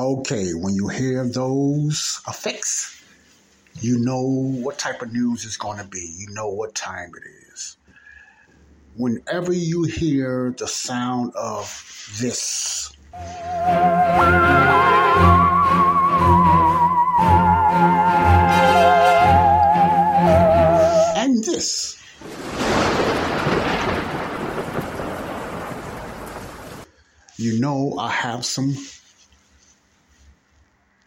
Okay, when you hear those effects, you know what type of news it's going to be. You know what time it is. Whenever you hear the sound of this, and this, you know I have some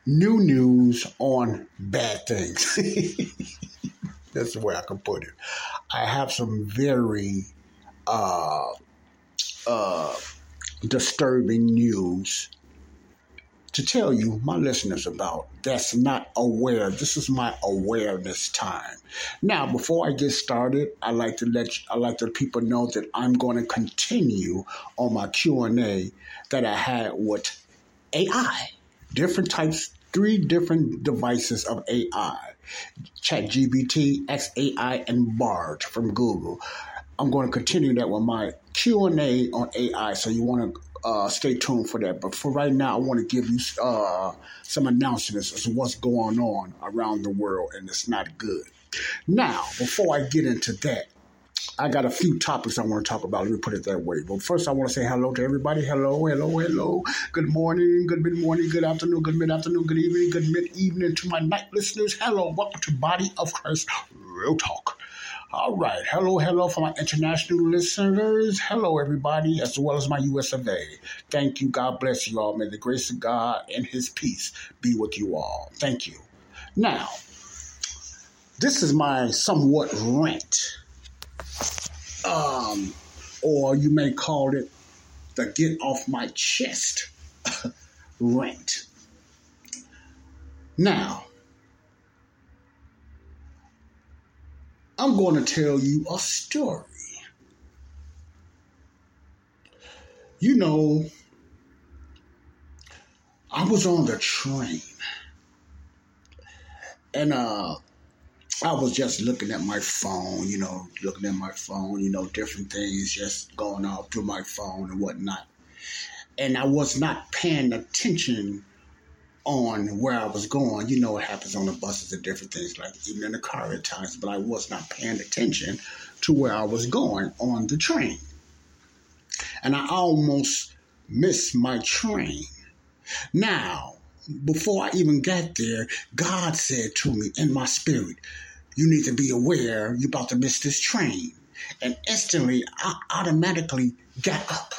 new news on bad things. That's the way I can put it. I have some very uh, uh, disturbing news to tell you, my listeners, about that's not aware. This is my awareness time. Now, before I get started, I like to let I like to people know that I'm going to continue on my Q and A that I had with AI different types, three different devices of AI ChatGPT, XAI, and Bard from Google. I'm going to continue that with my Q&A on AI, so you want to uh, stay tuned for that. But for right now, I want to give you uh, some announcements as to what's going on around the world, and it's not good. Now, before I get into that, I got a few topics I want to talk about. Let me put it that way. But first, I want to say hello to everybody. Hello, hello, hello. Good morning, good mid morning, good afternoon, good mid afternoon, good evening, good mid evening to my night listeners. Hello, welcome to Body of Christ Real Talk. All right. Hello, hello for my international listeners. Hello, everybody, as well as my US of A. Thank you. God bless you all. May the grace of God and his peace be with you all. Thank you. Now, this is my somewhat rant um, or you may call it the get off my chest rant. Now, I'm going to tell you a story. You know, I was on the train and uh I was just looking at my phone, you know, looking at my phone, you know, different things just going off through my phone and whatnot. And I was not paying attention on where I was going. You know what happens on the buses and different things, like even in the car at times, but I was not paying attention to where I was going on the train. And I almost missed my train. Now, before I even got there, God said to me in my spirit, you need to be aware you're about to miss this train. And instantly, I automatically got up.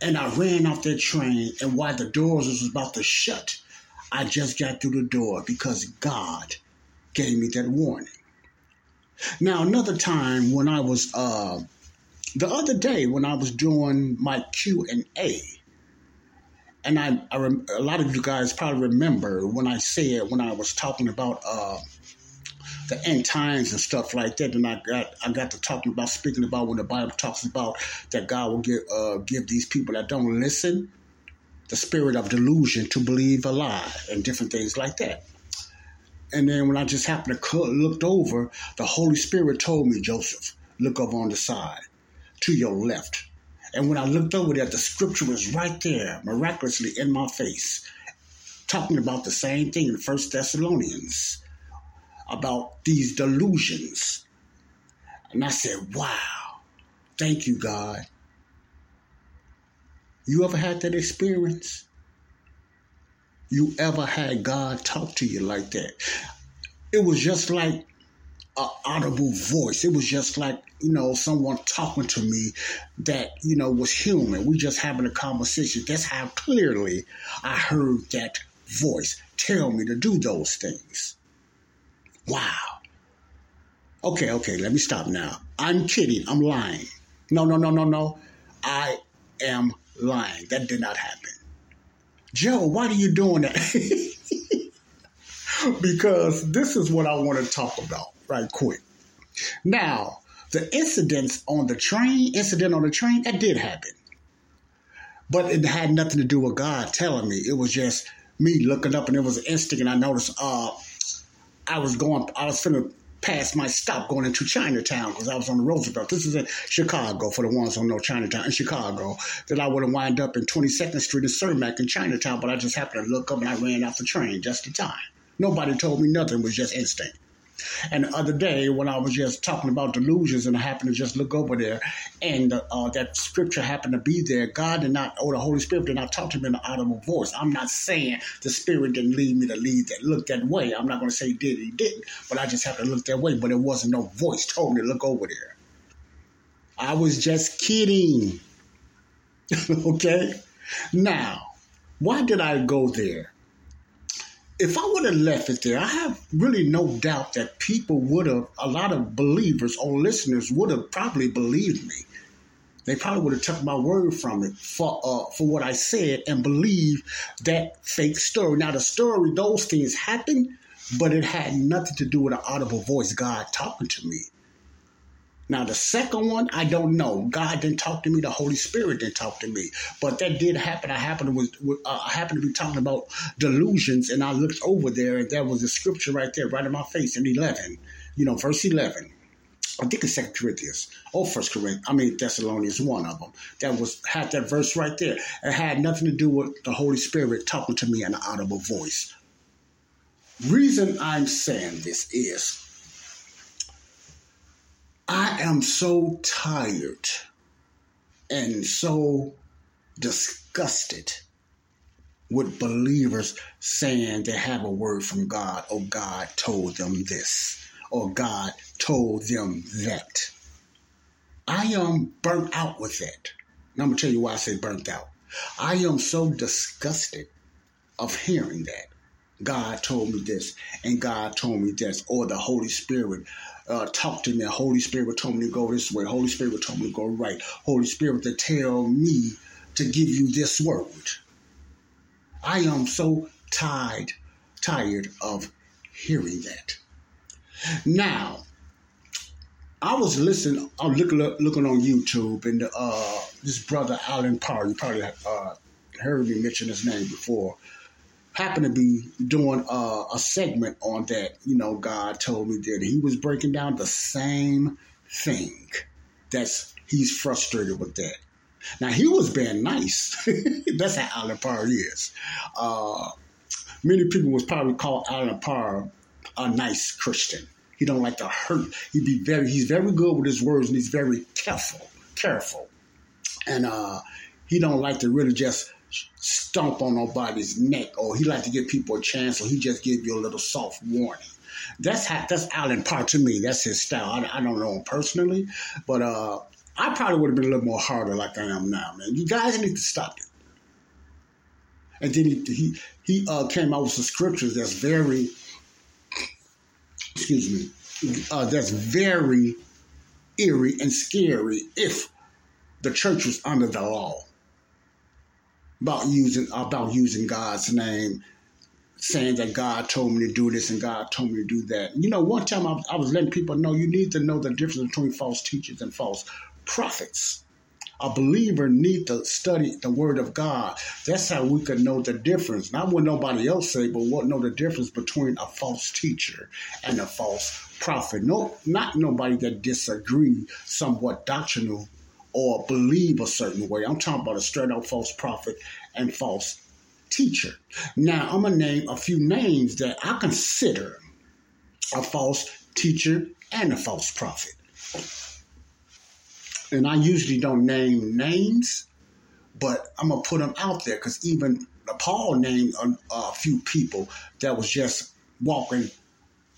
And I ran off that train, and while the doors was about to shut, I just got through the door because God gave me that warning. Now, another time when I was, uh, the other day when I was doing my Q and I, I rem- a lot of you guys probably remember when I said when I was talking about uh, the end times and stuff like that, and I got I got to talking about speaking about when the Bible talks about that God will give uh, give these people that don't listen the spirit of delusion to believe a lie and different things like that. And then when I just happened to looked over, the Holy Spirit told me, Joseph, look over on the side to your left. And when I looked over there, the scripture was right there, miraculously in my face, talking about the same thing in First Thessalonians about these delusions. And I said, wow, thank you, God. You ever had that experience? You ever had God talk to you like that? It was just like an audible voice. It was just like, you know, someone talking to me that, you know, was human. We just having a conversation. That's how clearly I heard that voice tell me to do those things. Wow. Okay, okay, let me stop now. I'm kidding. I'm lying. No, no, no, no, no. I am lying. That did not happen. Joe, why are you doing that? because this is what I want to talk about right quick. Now, the incidents on the train, incident on the train, that did happen. But it had nothing to do with God telling me. It was just me looking up and it was an instinct and I noticed uh I was going I was finna pass my stop going into Chinatown because I was on the Roosevelt. This is in Chicago for the ones who know Chinatown in Chicago. That I would have wind up in 22nd Street in Cermak in Chinatown, but I just happened to look up and I ran off the train just in time. Nobody told me nothing. It was just instinct. And the other day, when I was just talking about delusions, and I happened to just look over there, and uh, that scripture happened to be there, God did not, or the Holy Spirit did not talk to me in an audible voice. I'm not saying the Spirit didn't lead me to lead that, look that way. I'm not going to say he did, he didn't, but I just happened to look that way. But it wasn't no voice told me to look over there. I was just kidding. okay? Now, why did I go there? If I would have left it there, I have really no doubt that people would have, a lot of believers or listeners would have probably believed me. They probably would have took my word from it for uh, for what I said and believe that fake story. Now the story, those things happened, but it had nothing to do with an audible voice, God talking to me. Now, the second one, I don't know. God didn't talk to me. The Holy Spirit didn't talk to me. But that did happen. I happened to was uh, I happened to be talking about delusions, and I looked over there, and there was a scripture right there, right in my face, in eleven. You know, verse eleven. I think it's Second Corinthians or First Corinthians. I mean Thessalonians, one of them. That was had that verse right there. It had nothing to do with the Holy Spirit talking to me in an audible voice. Reason I'm saying this is I am so tired and so disgusted with believers saying they have a word from God or God told them this or God told them that. I am burnt out with that. And I'm going to tell you why I say burnt out. I am so disgusted of hearing that. God told me this and God told me this, or the Holy Spirit uh, talk to me. Holy Spirit told me to go this way. Holy Spirit told me to go right. Holy Spirit to tell me to give you this word. I am so tired, tired of hearing that. Now, I was listening, I was looking, looking on YouTube, and uh, this brother Allen Parr, you probably uh, heard me mention his name before happened to be doing a, a segment on that. You know, God told me that he was breaking down the same thing. That's he's frustrated with that. Now he was being nice. That's how Allen Parr is. Uh, many people was probably call Allen Parr a nice Christian. He don't like to hurt. He be very. He's very good with his words and he's very careful. Careful, and uh, he don't like to really just stomp on nobody's neck or he like to give people a chance or he just give you a little soft warning. That's how, that's Allen Parr to me. That's his style. I, I don't know him personally, but uh, I probably would have been a little more harder like I am now, man. You guys need to stop it. And then he he, he uh, came out with some scriptures that's very, excuse me, uh, that's very eerie and scary if the church was under the law about using about using God's name, saying that God told me to do this and God told me to do that. You know, one time I, I was letting people know you need to know the difference between false teachers and false prophets. A believer need to study the Word of God. That's how we can know the difference. Not what nobody else say, but what know the difference between a false teacher and a false prophet. No, not nobody that disagree somewhat doctrinal or believe a certain way. I'm talking about a straight up false prophet and false teacher. Now, I'm going to name a few names that I consider a false teacher and a false prophet. and I usually don't name names, but I'm gonna put them out there because even Paul named a, a, few people that was just walking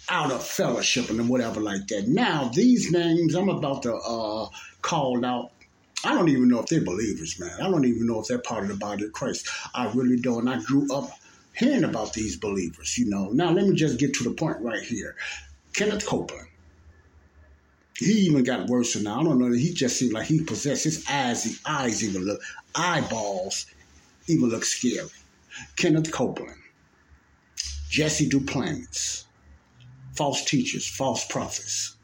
out of fellowship and whatever like that. Now these names I'm about to uh, call out. I don't even know if they're believers, man. I don't even know if they're part of the body of Christ. I really don't. I grew up hearing about these believers, you know. Now let me just get to the point right here. Kenneth Copeland he even got worse now. I don't know. He just seemed like he possessed his eyes. The eyes even look eyeballs even look scary. Kenneth Copeland, Jesse Duplantis, false teachers, false prophets.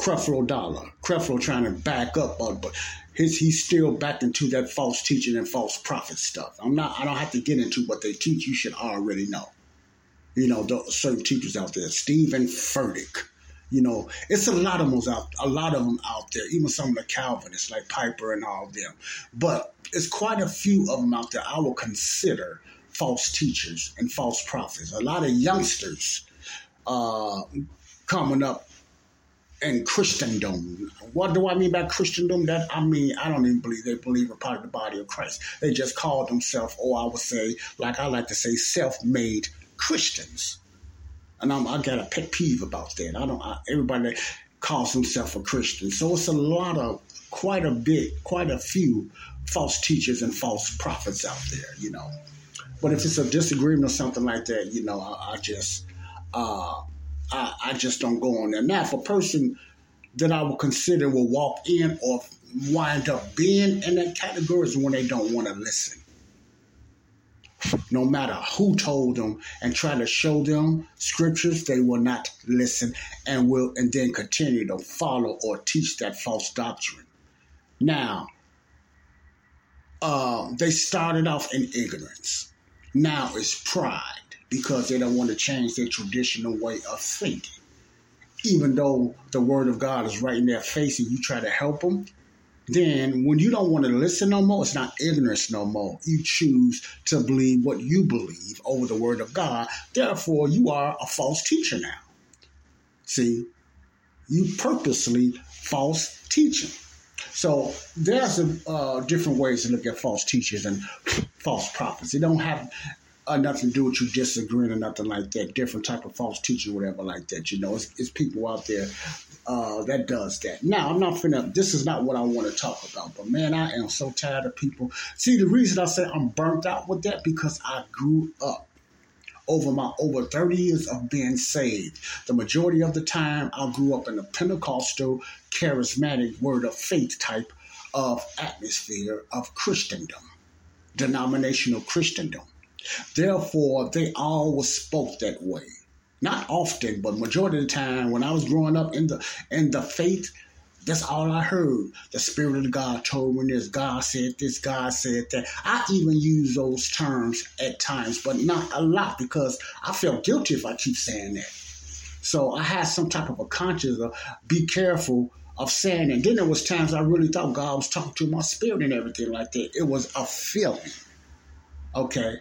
Creflo Dollar, Creflo trying to back up, but his, he's still back into that false teaching and false prophet stuff. I'm not. I don't have to get into what they teach. You should already know. You know, certain teachers out there. Steven Furtick you know, it's a lot of them out, a lot of them out there. Even some of the Calvinists like Piper and all them. But it's quite a few of them out there. I will consider false teachers and false prophets. A lot of youngsters uh, coming up in Christendom. What do I mean by Christendom? That I mean, I don't even believe they believe a part of the body of Christ. They just call themselves, or I would say, like I like to say, self-made Christians and I'm, i got a pet peeve about that. I don't. I, everybody calls himself a Christian, so it's a lot of quite a bit, quite a few false teachers and false prophets out there. You know, but if it's a disagreement or something like that, you know, I, I just, uh, I, I just don't go on there. Now, if a person that I would consider will walk in or wind up being in that category is when they don't want to listen no matter who told them and try to show them scriptures, they will not listen and will and then continue to follow or teach that false doctrine. Now, uh, they started off in ignorance. Now it's pride because they don't want to change their traditional way of thinking. Even though the word of God is right in their face and you try to help them, then when you don't want to listen no more, it's not ignorance no more. You choose to believe what you believe over the word of God. Therefore, you are a false teacher now. See, you purposely false teaching. So there's a, uh, different ways to look at false teachers and false prophets. They don't have uh, nothing to do with you disagreeing or nothing like that. Different type of false teaching, whatever like that. You know, it's, it's people out there uh, that does that. Now, I'm not finna, this is not what I want to talk about, but man, I am so tired of people. See, the reason I say I'm burnt out with that because I grew up over my over 30 years of being saved. The majority of the time, I grew up in a Pentecostal, charismatic, word of faith type of atmosphere of Christendom, denominational Christendom. Therefore, they always spoke that way. Not often, but majority of the time when I was growing up in the in the faith, that's all I heard. The Spirit of God told me this, God said this, God said that. I even use those terms at times, but not a lot because I felt guilty if I keep saying that. So I had some type of a conscience of be careful of saying it. Then there was times I really thought God was talking to my spirit and everything like that. It was a feeling. Okay.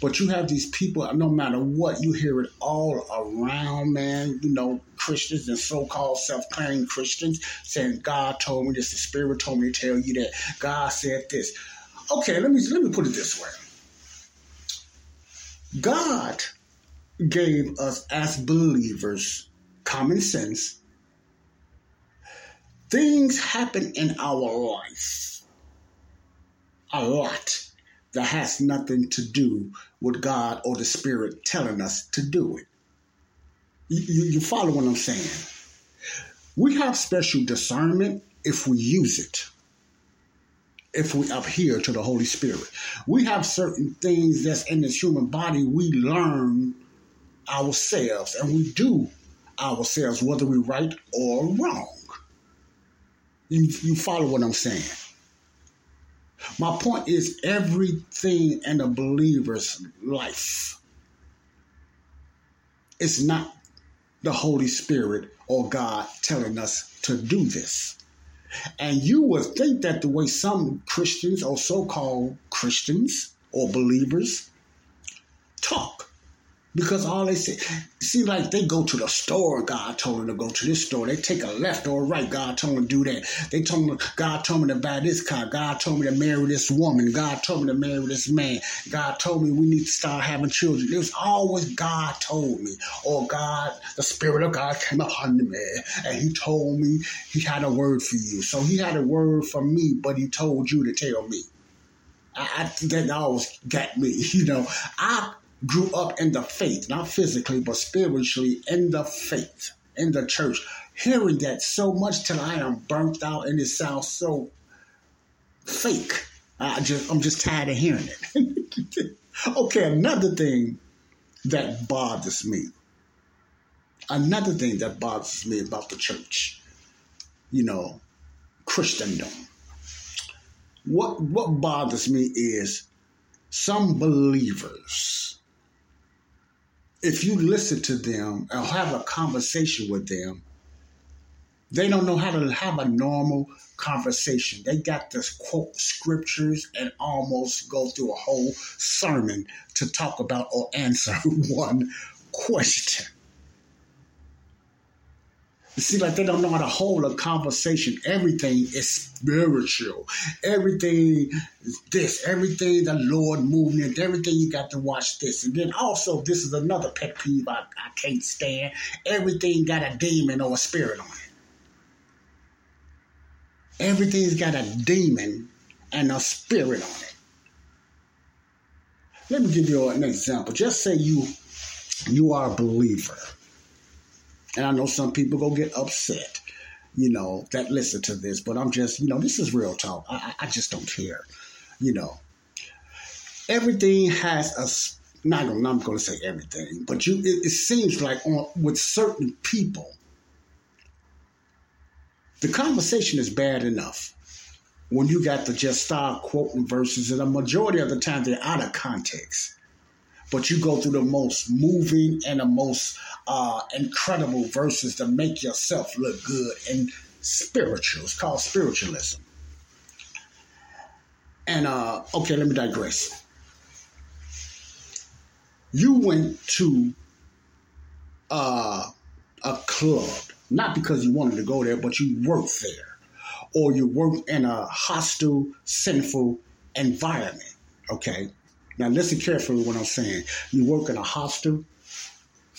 But you have these people, no matter what, you hear it all around, man. You know, Christians and so called self claimed Christians saying, God told me this, the Spirit told me to tell you that, God said this. Okay, let me let me put it this way. God gave us as believers common sense. Things happen in our life a lot that has nothing to do with God or the Spirit telling us to do it. You, you, follow what I'm saying? We have special discernment if we use it, if we adhere to the Holy Spirit. We have certain things that's in this human body we learn ourselves and we do ourselves, whether we're right or wrong. You, you follow what I'm saying? My point is everything in a believer's life is not the Holy Spirit or God telling us to do this. And you would think that the way some Christians or so called Christians or believers talk, Because all they say, see, like they go to the store, God told them to go to this store. They take a left or a right, God told them to do that. They told them, God told me to buy this car. God told me to marry this woman. God told me to marry this man. God told me we need to start having children. It was always God told me, or God, the Spirit of God came upon me and He told me He had a word for you. So He had a word for me, but He told you to tell me. I, I that always got me, you know. I grew up in the faith, not physically, but spiritually in the faith, in the church, hearing that so much till I am burnt out and it sounds so fake. I just I'm just tired of hearing it. okay, another thing that bothers me. Another thing that bothers me about the church, you know, Christendom. What what bothers me is some believers if you listen to them or have a conversation with them, they don't know how to have a normal conversation. They got to quote scriptures and almost go through a whole sermon to talk about or answer one question. See, like they don't know how to hold a conversation. Everything is spiritual. Everything this. Everything the Lord moving it. Everything you got to watch this. And then also, this is another pet peeve I, I can't stand. Everything got a demon or a spirit on it. Everything's got a demon and a spirit on it. Let me give you an example. Just say you you are a believer and I know some people go get upset, you know, that listen to this, but I'm just, you know, this is real talk. I, I just don't care, you know. Everything has a, not, I'm not going to say everything, but you, it, it seems like on, with certain people, the conversation is bad enough when you got to just start quoting verses, and a majority of the time they're out of context but you go through the most moving and the most uh, incredible verses to make yourself look good and spiritual. It's called spiritualism. And uh, okay, let me digress. You went to uh, a club, not because you wanted to go there, but you worked there, or you worked in a hostile, sinful environment. Okay, now, listen carefully what I'm saying. You work in a hostile,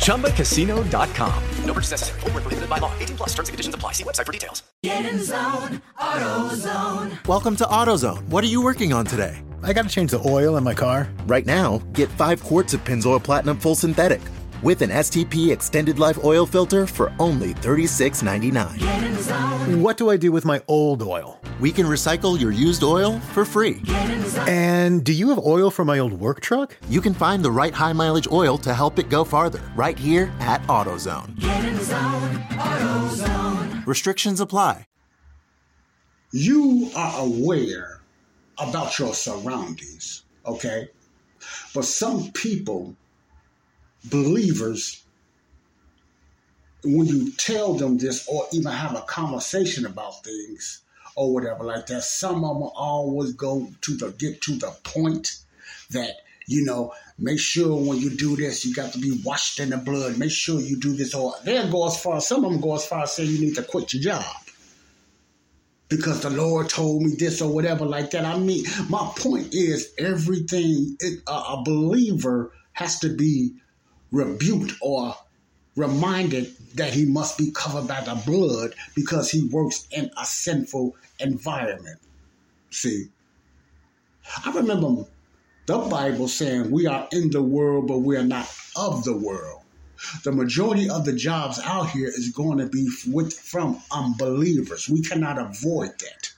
ChumbaCasino.com. No purchase necessary. Full prohibited by law. 18 plus terms and conditions apply. See website for details. Get in zone. AutoZone. Welcome to AutoZone. What are you working on today? I got to change the oil in my car. Right now, get five quarts of Pennzoil Platinum Full Synthetic with an STP Extended Life Oil Filter for only $36.99. What do I do with my old oil? We can recycle your used oil for free. And do you have oil for my old work truck? You can find the right high mileage oil to help it go farther right here at AutoZone. Zone, AutoZone. Restrictions apply. You are aware about your surroundings, okay? But some people believers, when you tell them this or even have a conversation about things or whatever like that, some of them always go to the get to the point that you know, make sure when you do this, you got to be washed in the blood. Make sure you do this, or they'll go as far. Some of them go as far as saying you need to quit your job because the Lord told me this or whatever like that. I mean, my point is everything it, a believer has to be rebuked or reminded that he must be covered by the blood because he works in a sinful environment. See, I remember the Bible saying we are in the world, but we are not of the world. The majority of the jobs out here is going to be with from unbelievers. We cannot avoid that.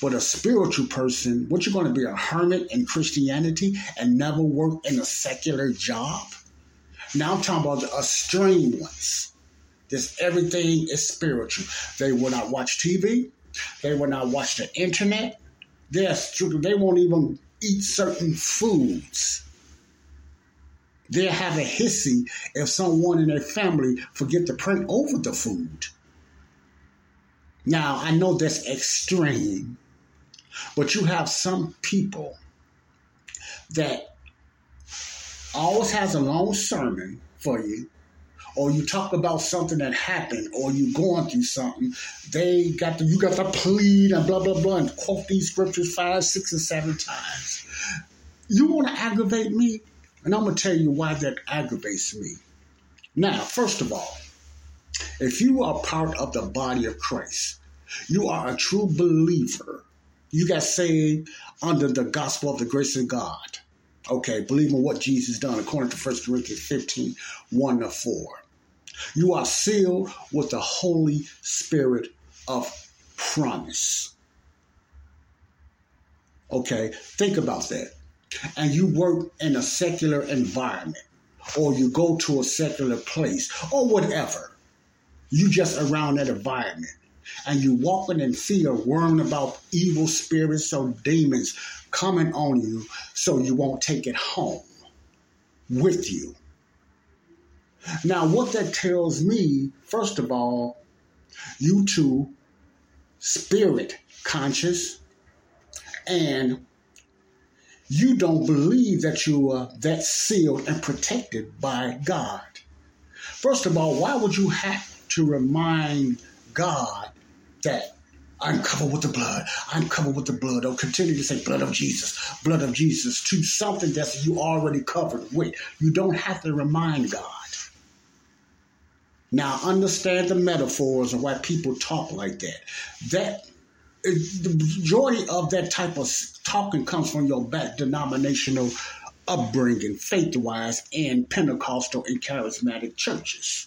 But a spiritual person, what you're going to be a hermit in Christianity and never work in a secular job? Now I'm talking about the extreme ones. This everything is spiritual. They will not watch TV. They will not watch the internet. They're, they won't even eat certain foods. They'll have a hissy if someone in their family forget to pray over the food. Now, I know that's extreme, but you have some people that always has a long sermon for you, or you talk about something that happened, or you going through something, they got to you got to plead and blah blah blah and quote these scriptures five, six, and seven times. You want to aggravate me? And I'm to tell you why that aggravates me. Now, first of all, if you are part of the body of Christ, you are a true believer. You got saved under the gospel of the grace of God. Okay, believe in what Jesus done according to 1 Corinthians 15 1 to 4. You are sealed with the Holy Spirit of promise. Okay, think about that and you work in a secular environment or you go to a secular place or whatever, you just around that environment and you walking in fear, worrying about evil spirits or demons coming on you so you won't take it home with you. Now, what that tells me, first of all, you two, spirit conscious and you don't believe that you are that sealed and protected by God. First of all, why would you have to remind God that I'm covered with the blood. I'm covered with the blood. Or continue to say blood of Jesus, blood of Jesus to something that you already covered with. You don't have to remind God. Now understand the metaphors and why people talk like that. That the majority of that type of talking comes from your back denominational upbringing, faith wise, and Pentecostal and charismatic churches.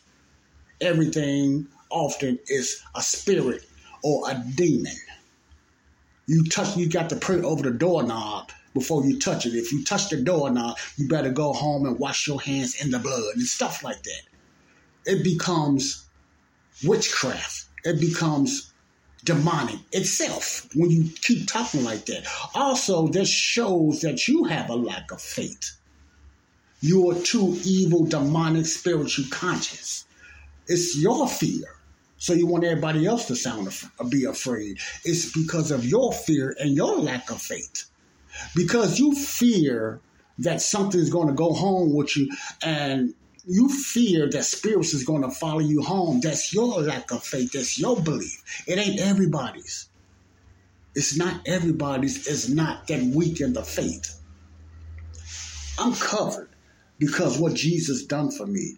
Everything often is a spirit or a demon. You touch, you got to pray over the doorknob before you touch it. If you touch the doorknob, you better go home and wash your hands in the blood and stuff like that. It becomes witchcraft. It becomes demonic itself when you keep talking like that. Also, this shows that you have a lack of faith. You are too evil, demonic, spiritual conscious. It's your fear. So you want everybody else to sound uh, be afraid. It's because of your fear and your lack of faith. Because you fear that something's going to go home with you and you fear that spirits is going to follow you home. That's your lack of faith. That's your belief. It ain't everybody's. It's not everybody's. It's not that weak in the faith. I'm covered because what Jesus done for me.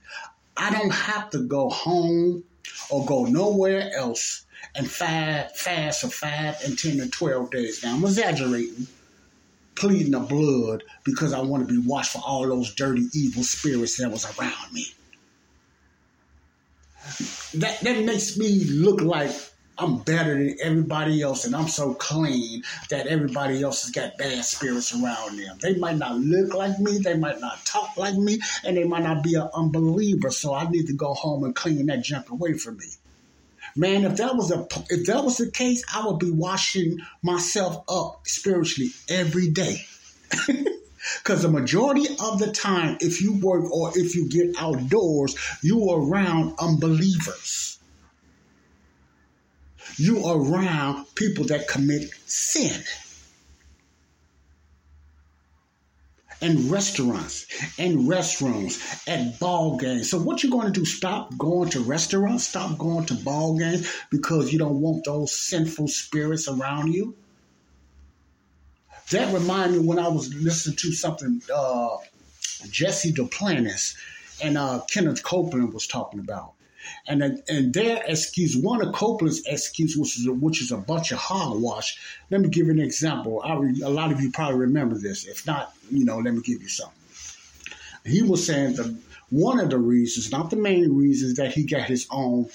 I don't have to go home or go nowhere else and fast, fast for five and ten and twelve days. Now I'm exaggerating pleading the blood because I want to be washed for all those dirty, evil spirits that was around me. That that makes me look like I'm better than everybody else and I'm so clean that everybody else has got bad spirits around them. They might not look like me, they might not talk like me, and they might not be an unbeliever. So I need to go home and clean that junk away from me. Man, if that was a if that was the case, I would be washing myself up spiritually every day. Because the majority of the time, if you work or if you get outdoors, you are around unbelievers. You around people that commit sin. and restaurants and restrooms at ball games. So what you going to do? Stop going to restaurants? Stop going to ball games because you don't want those sinful spirits around you? That reminded me when I was listening to something uh, Jesse Duplantis and uh, Kenneth Copeland was talking about. And uh, and their excuse, one of Copeland's excuse, which is a, which is a bunch of hogwash. Let me give you an example. I, a lot of you probably remember this. If not, you know, let me give you something. He was saying that one of the reasons, not the main reasons, that he got his own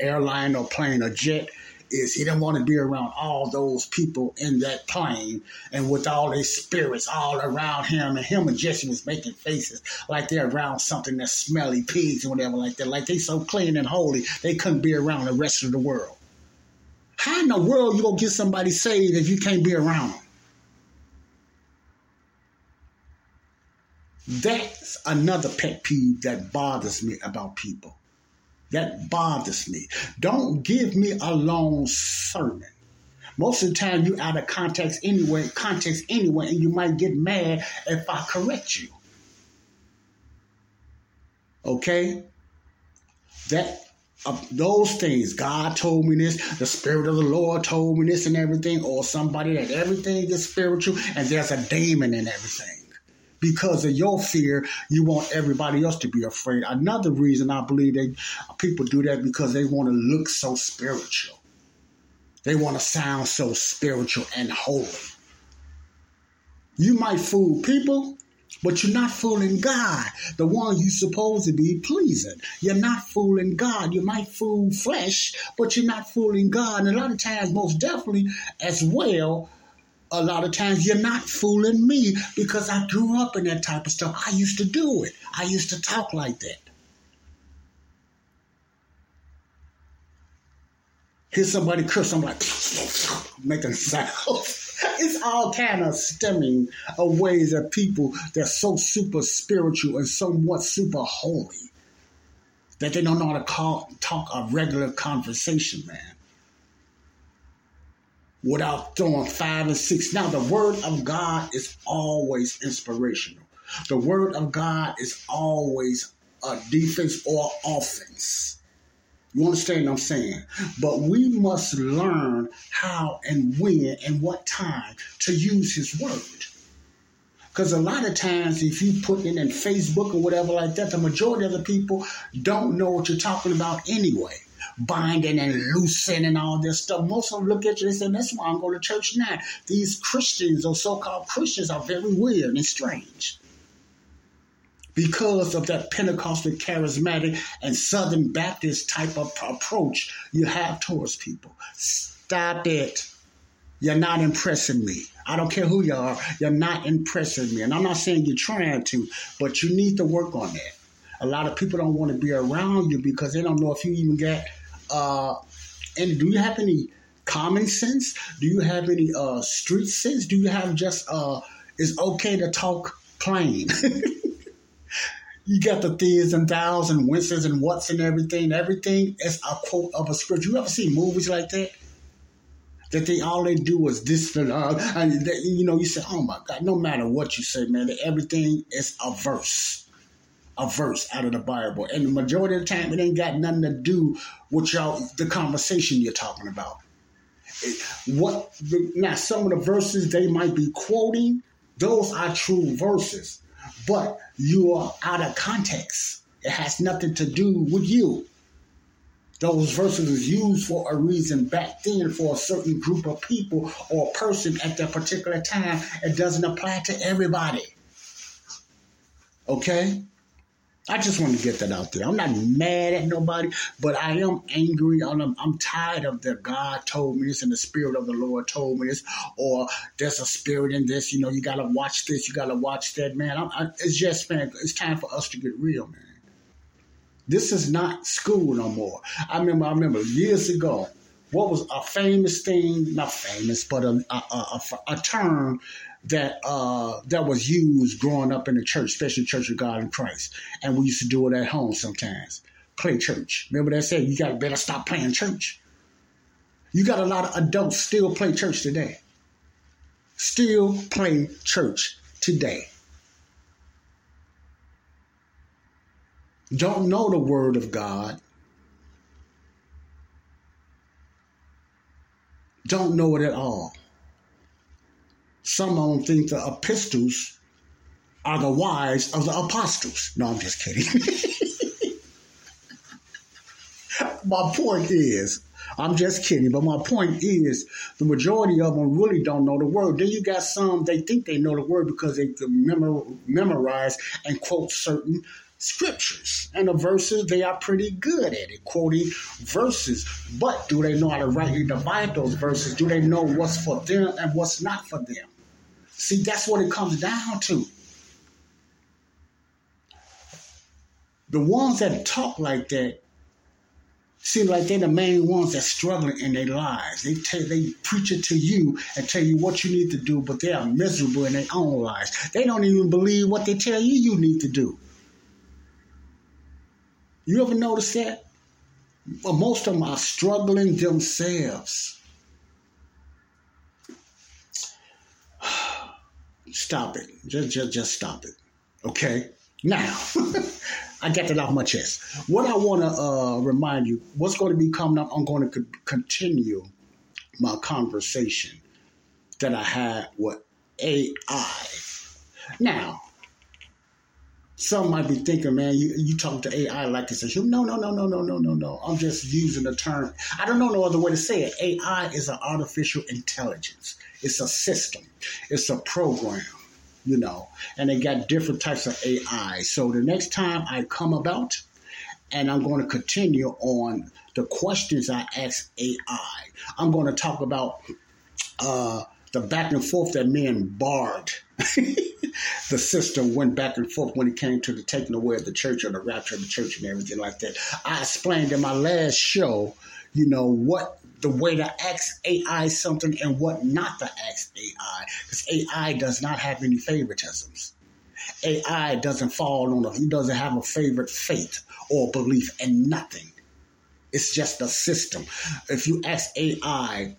airline or plane or jet is he didn't want to be around all those people in that plane and with all their spirits all around him and him and Jesse was making faces like they're around something that's smelly pigs and whatever like that. Like they so clean and holy they couldn't be around the rest of the world. How in the world you gonna get somebody saved if you can't be around them? That's another pet peeve that bothers me about people. That bothers me. Don't give me a long sermon. Most of the time, you out of context anyway, context anyway, and you might get mad if I correct you. Okay, that uh, those things. God told me this. The Spirit of the Lord told me this, and everything. Or somebody that everything is spiritual, and there's a demon in everything because of your fear, you want everybody else to be afraid. Another reason I believe that people do that because they want to look so spiritual. They want to sound so spiritual and holy. You might fool people, but you're not fooling God, the one you're supposed to be pleasing. You're not fooling God. You might fool flesh, but you're not fooling God. And a lot of times, most definitely, as well, a lot of times you're not fooling me because I grew up in that type of stuff. I used to do it. I used to talk like that. Hear somebody curse, I'm like making sounds. It's all kind of stemming of ways that people they're so super spiritual and somewhat super holy that they don't know how to call, talk a regular conversation, man without throwing five and six. Now, the word of God is always inspirational. The word of God is always a defense or offense. You understand what I'm saying? But we must learn how and when and what time to use his word. Because a lot of times, if you put it in Facebook or whatever like that, the majority of the people don't know what you're talking about anyway binding and loosing and all this stuff. Most of them look at you and say, that's why I'm going to church now. These Christians or so-called Christians are very weird and strange. Because of that Pentecostal charismatic and Southern Baptist type of approach you have towards people. Stop it. You're not impressing me. I don't care who you are, you're not impressing me. And I'm not saying you're trying to, but you need to work on that. A lot of people don't want to be around you because they don't know if you even got uh, and do you have any common sense? Do you have any uh, street sense? Do you have just uh, it's okay to talk plain? you got the things and thous and winces and whats and everything. Everything is a quote of a scripture. You ever see movies like that? That they all they do is this and uh, and they, you know you say, oh my God, no matter what you say, man, everything is a verse a verse out of the Bible. And the majority of the time, it ain't got nothing to do with y'all, the conversation you're talking about. What now? Some of the verses they might be quoting, those are true verses, but you are out of context. It has nothing to do with you. Those verses was used for a reason back then for a certain group of people or person at that particular time. It doesn't apply to everybody. Okay? I just want to get that out there. I'm not mad at nobody, but I am angry. I'm, I'm tired of the God told me this and the Spirit of the Lord told me this, or there's a spirit in this. You know, you got to watch this, you got to watch that, man. I, it's just, man, it's time for us to get real, man. This is not school no more. I remember, I remember years ago, what was a famous thing, not famous, but a, a, a, a term that uh, that was used growing up in the church, especially Church of God in Christ. And we used to do it at home sometimes. Play church. Remember that said you got better stop playing church. You got a lot of adults still play church today. Still play church today. Don't know the word of God. Don't know it at all some of them think the epistles are the wives of the apostles. No, I'm just kidding. my point is, I'm just kidding, but my point is the majority of them really don't know the word. Then you got some, they think they know the word because they can memorize and quote certain scriptures and the verses they are pretty good at it quoting verses but do they know how to rightly divide those verses do they know what's for them and what's not for them see that's what it comes down to the ones that talk like that seem like they're the main ones that's struggling in their lives. They tell, they preach it to you and tell you what you need to do, but they are miserable in their own lives. They don't even believe what they tell you you need to do. You ever notice that? Well, most of them are struggling themselves. Stop it. Just, just, just stop it. Okay? Now, I got that off my chest. What I want to uh, remind you, what's going to be coming up, I'm going to co- continue my conversation that I had with AI. Now, some might be thinking, man, you, you talk to AI like it's a human. No, no, no, no, no, no, no, no. I'm just using the term. I don't know no other way to say it. AI is an artificial intelligence. It's a system. It's a program you know, and they got different types of AI. So the next time I come about, and I'm going to continue on the questions I ask AI. I'm going to talk about uh, the back and forth that me and Bard, the system, went back and forth when it came to the taking away of the church or the rapture of the church and everything like that. I explained in my last show, you know, what the way to ask AI something and what not to ask AI. Because AI does not have any favoritisms. AI doesn't fall on a, he doesn't have a favorite faith or belief and nothing. It's just a system. If you ask AI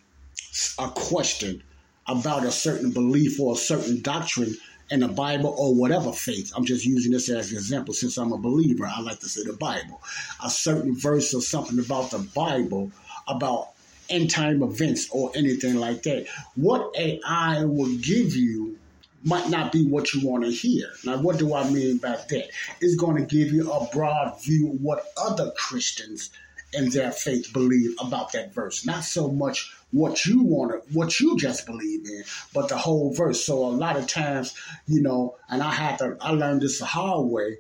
a question about a certain belief or a certain doctrine in the Bible or whatever faith, I'm just using this as an example since I'm a believer. I like to say the Bible. A certain verse or something about the Bible about end time events or anything like that. What AI will give you might not be what you want to hear. Now, what do I mean by that? It's going to give you a broad view of what other Christians and their faith believe about that verse. Not so much what you want to, what you just believe in, but the whole verse. So a lot of times, you know, and I had to, I learned this the hard way.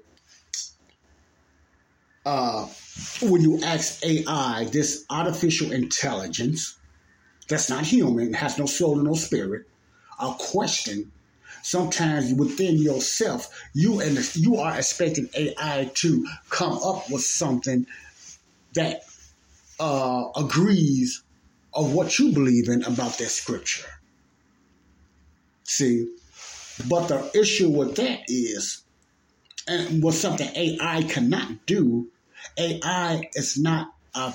Uh, when you ask AI, this artificial intelligence that's not human, has no soul and no spirit, a question, sometimes within yourself, you and you are expecting AI to come up with something that uh, agrees of what you believe in about that scripture. See, but the issue with that is, and what something AI cannot do AI is not uh,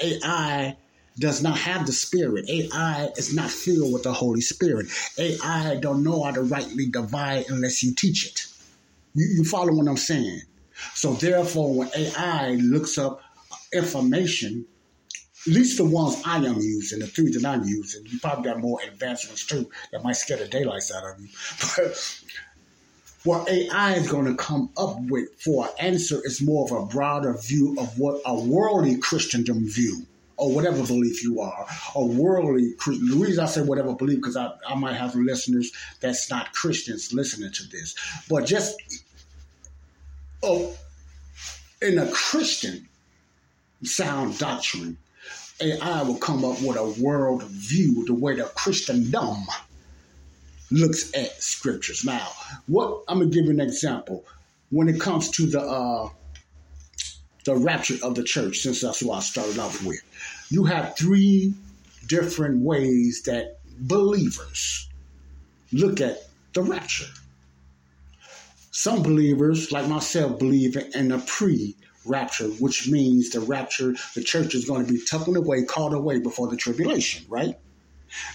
AI does not have the spirit. AI is not filled with the Holy Spirit. AI don't know how to rightly divide unless you teach it. You, you follow what I'm saying? So therefore, when AI looks up information, at least the ones I am using, the three that I'm using, you probably got more advanced ones too that might scare the daylights out of you. But what AI is going to come up with for an answer is more of a broader view of what a worldly Christendom view or whatever belief you are, a worldly Christian. The reason I say whatever belief because I, I might have listeners that's not Christians listening to this, but just oh, in a Christian sound doctrine, AI will come up with a world view, the way the Christendom looks at scriptures. Now, what I'm gonna give you an example when it comes to the uh, the rapture of the church, since that's what I started off with. You have three different ways that believers look at the rapture. Some believers, like myself, believe in a pre rapture, which means the rapture, the church is going to be tucked away, called away before the tribulation, right?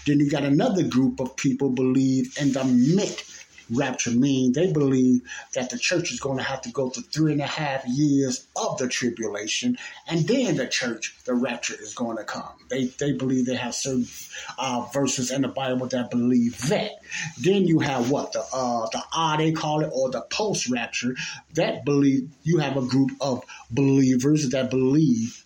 Then you got another group of people believe in the mid rapture mean they believe that the church is going to have to go through three and a half years of the tribulation and then the church the rapture is going to come. They they believe they have certain uh, verses in the bible that believe that. Then you have what the uh the ah they call it or the post rapture that believe you have a group of believers that believe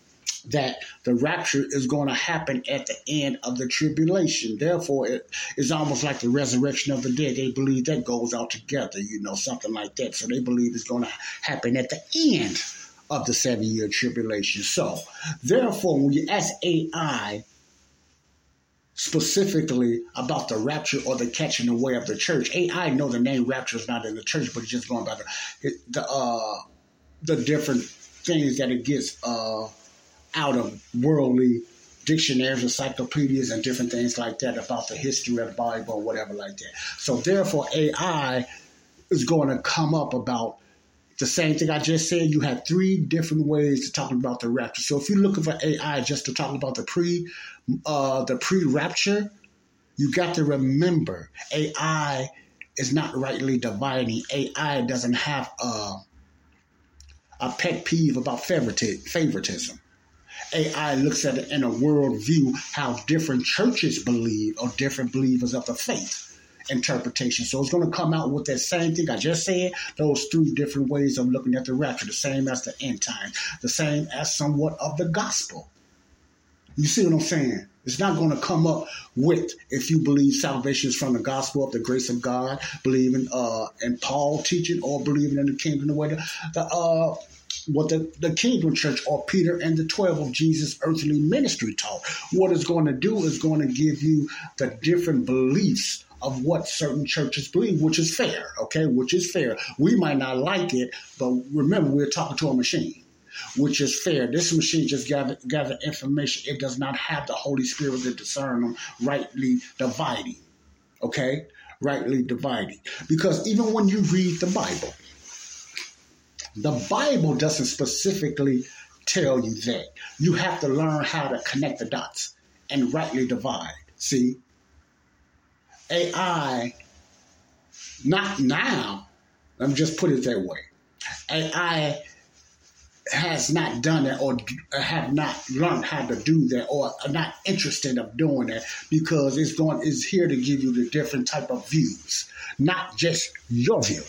that the rapture is going to happen at the end of the tribulation. Therefore, it is almost like the resurrection of the dead. They believe that goes out together, you know, something like that. So they believe it's going to happen at the end of the seven year tribulation. So, therefore, when you ask AI specifically about the rapture or the catching away of the church, AI know the name rapture is not in the church, but it's just going by the the uh, the different things that it gets uh, out of worldly dictionaries, encyclopedias, and different things like that about the history of Bible or whatever like that. So therefore, AI is going to come up about the same thing I just said. You have three different ways to talk about the rapture. So if you're looking for AI just to talk about the pre, uh, the pre-rapture, you got to remember AI is not rightly dividing. AI doesn't have a, a pet peeve about favoritism. AI looks at it in a world view how different churches believe or different believers of the faith interpretation. So it's going to come out with that same thing I just said, those three different ways of looking at the rapture, the same as the end time, the same as somewhat of the gospel. You see what I'm saying? It's not going to come up with if you believe salvation is from the gospel of the grace of God, believing uh, in Paul teaching, or believing in the kingdom way the, the uh, what the, the kingdom church or Peter and the 12 of Jesus' earthly ministry taught. What it's going to do is going to give you the different beliefs of what certain churches believe, which is fair, okay, which is fair. We might not like it, but remember, we're talking to a machine, which is fair. This machine just gather, gather information. It does not have the Holy Spirit to discern them, rightly dividing, okay, rightly dividing. Because even when you read the Bible, the Bible doesn't specifically tell you that. You have to learn how to connect the dots and rightly divide. See, AI, not now, let me just put it that way. AI has not done that or have not learned how to do that or are not interested of doing that because it's going is here to give you the different type of views, not just your view.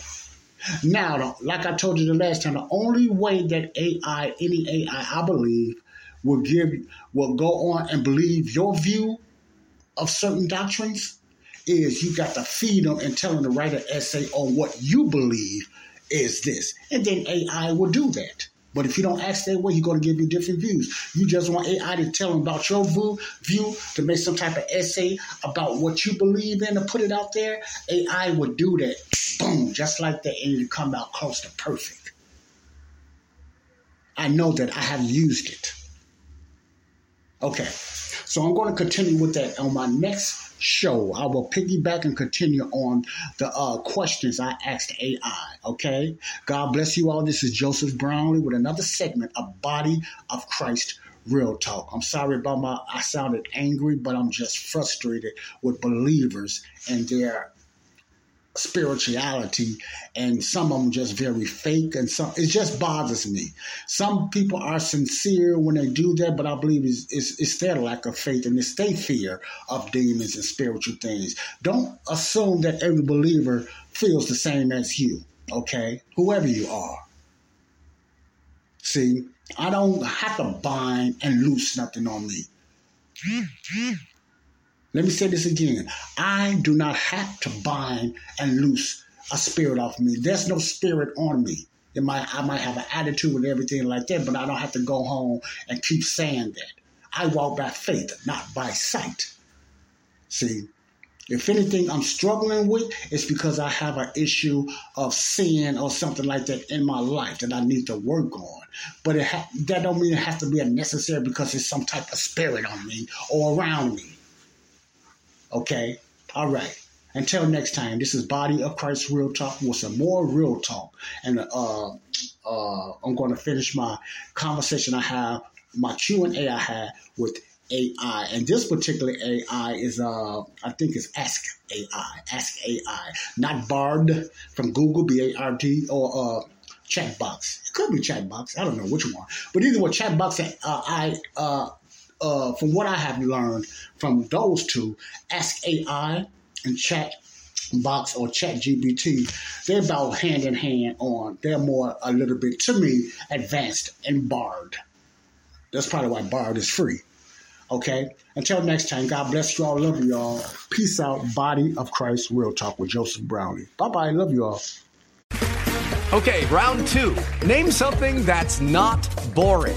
Now, like I told you the last time, the only way that AI, any AI, I believe, will give will go on and believe your view of certain doctrines is you got to feed them and tell them to write an essay on what you believe is this, and then AI will do that. But if you don't ask that way, he's going to give you different views. You just want AI to tell him about your view, view to make some type of essay about what you believe in to put it out there. AI would do that, boom, just like that, and it'll come out close to perfect. I know that I have used it. Okay, so I'm going to continue with that on my next show. I will piggyback and continue on the uh, questions I asked AI. Okay. God bless you all. This is Joseph Brownlee with another segment of Body of Christ Real Talk. I'm sorry about my, I sounded angry, but I'm just frustrated with believers and their spirituality and some of them just very fake and some it just bothers me. Some people are sincere when they do that but i believe it's, it's, it's their lack of faith and it's their fear of demons and spiritual things. Don't assume that every believer feels the same as you okay? Whoever you are. See i don't have to bind and loose nothing on me let me say this again. I do not have to bind and loose a spirit off me. There's no spirit on me. It might, I might have an attitude and everything like that, but I don't have to go home and keep saying that. I walk by faith, not by sight. See, if anything I'm struggling with, it's because I have an issue of sin or something like that in my life that I need to work on. But ha- that don't mean it has to be a necessary because it's some type of spirit on me or around me. Okay? All right. Until next time, this is Body of Christ Real Talk with some more real talk. And uh, uh, I'm going to finish my conversation I have, my Q&A I had with AI. And this particular AI is, uh, I think it's Ask AI. Ask AI. Not Bard from Google, B-A-R-D, or uh, Chatbox. It could be Chatbox. I don't know which one. But either way, Chatbox and uh, I uh, uh, from what I have learned from those two, Ask AI and Chat Box or Chat GBT, they're about hand in hand on. They're more a little bit to me advanced and Bard. That's probably why I borrowed is free. Okay. Until next time, God bless you all. Love you all. Peace out. Body of Christ Real Talk with Joseph Brownlee. Bye bye. Love you all. Okay, round two. Name something that's not boring.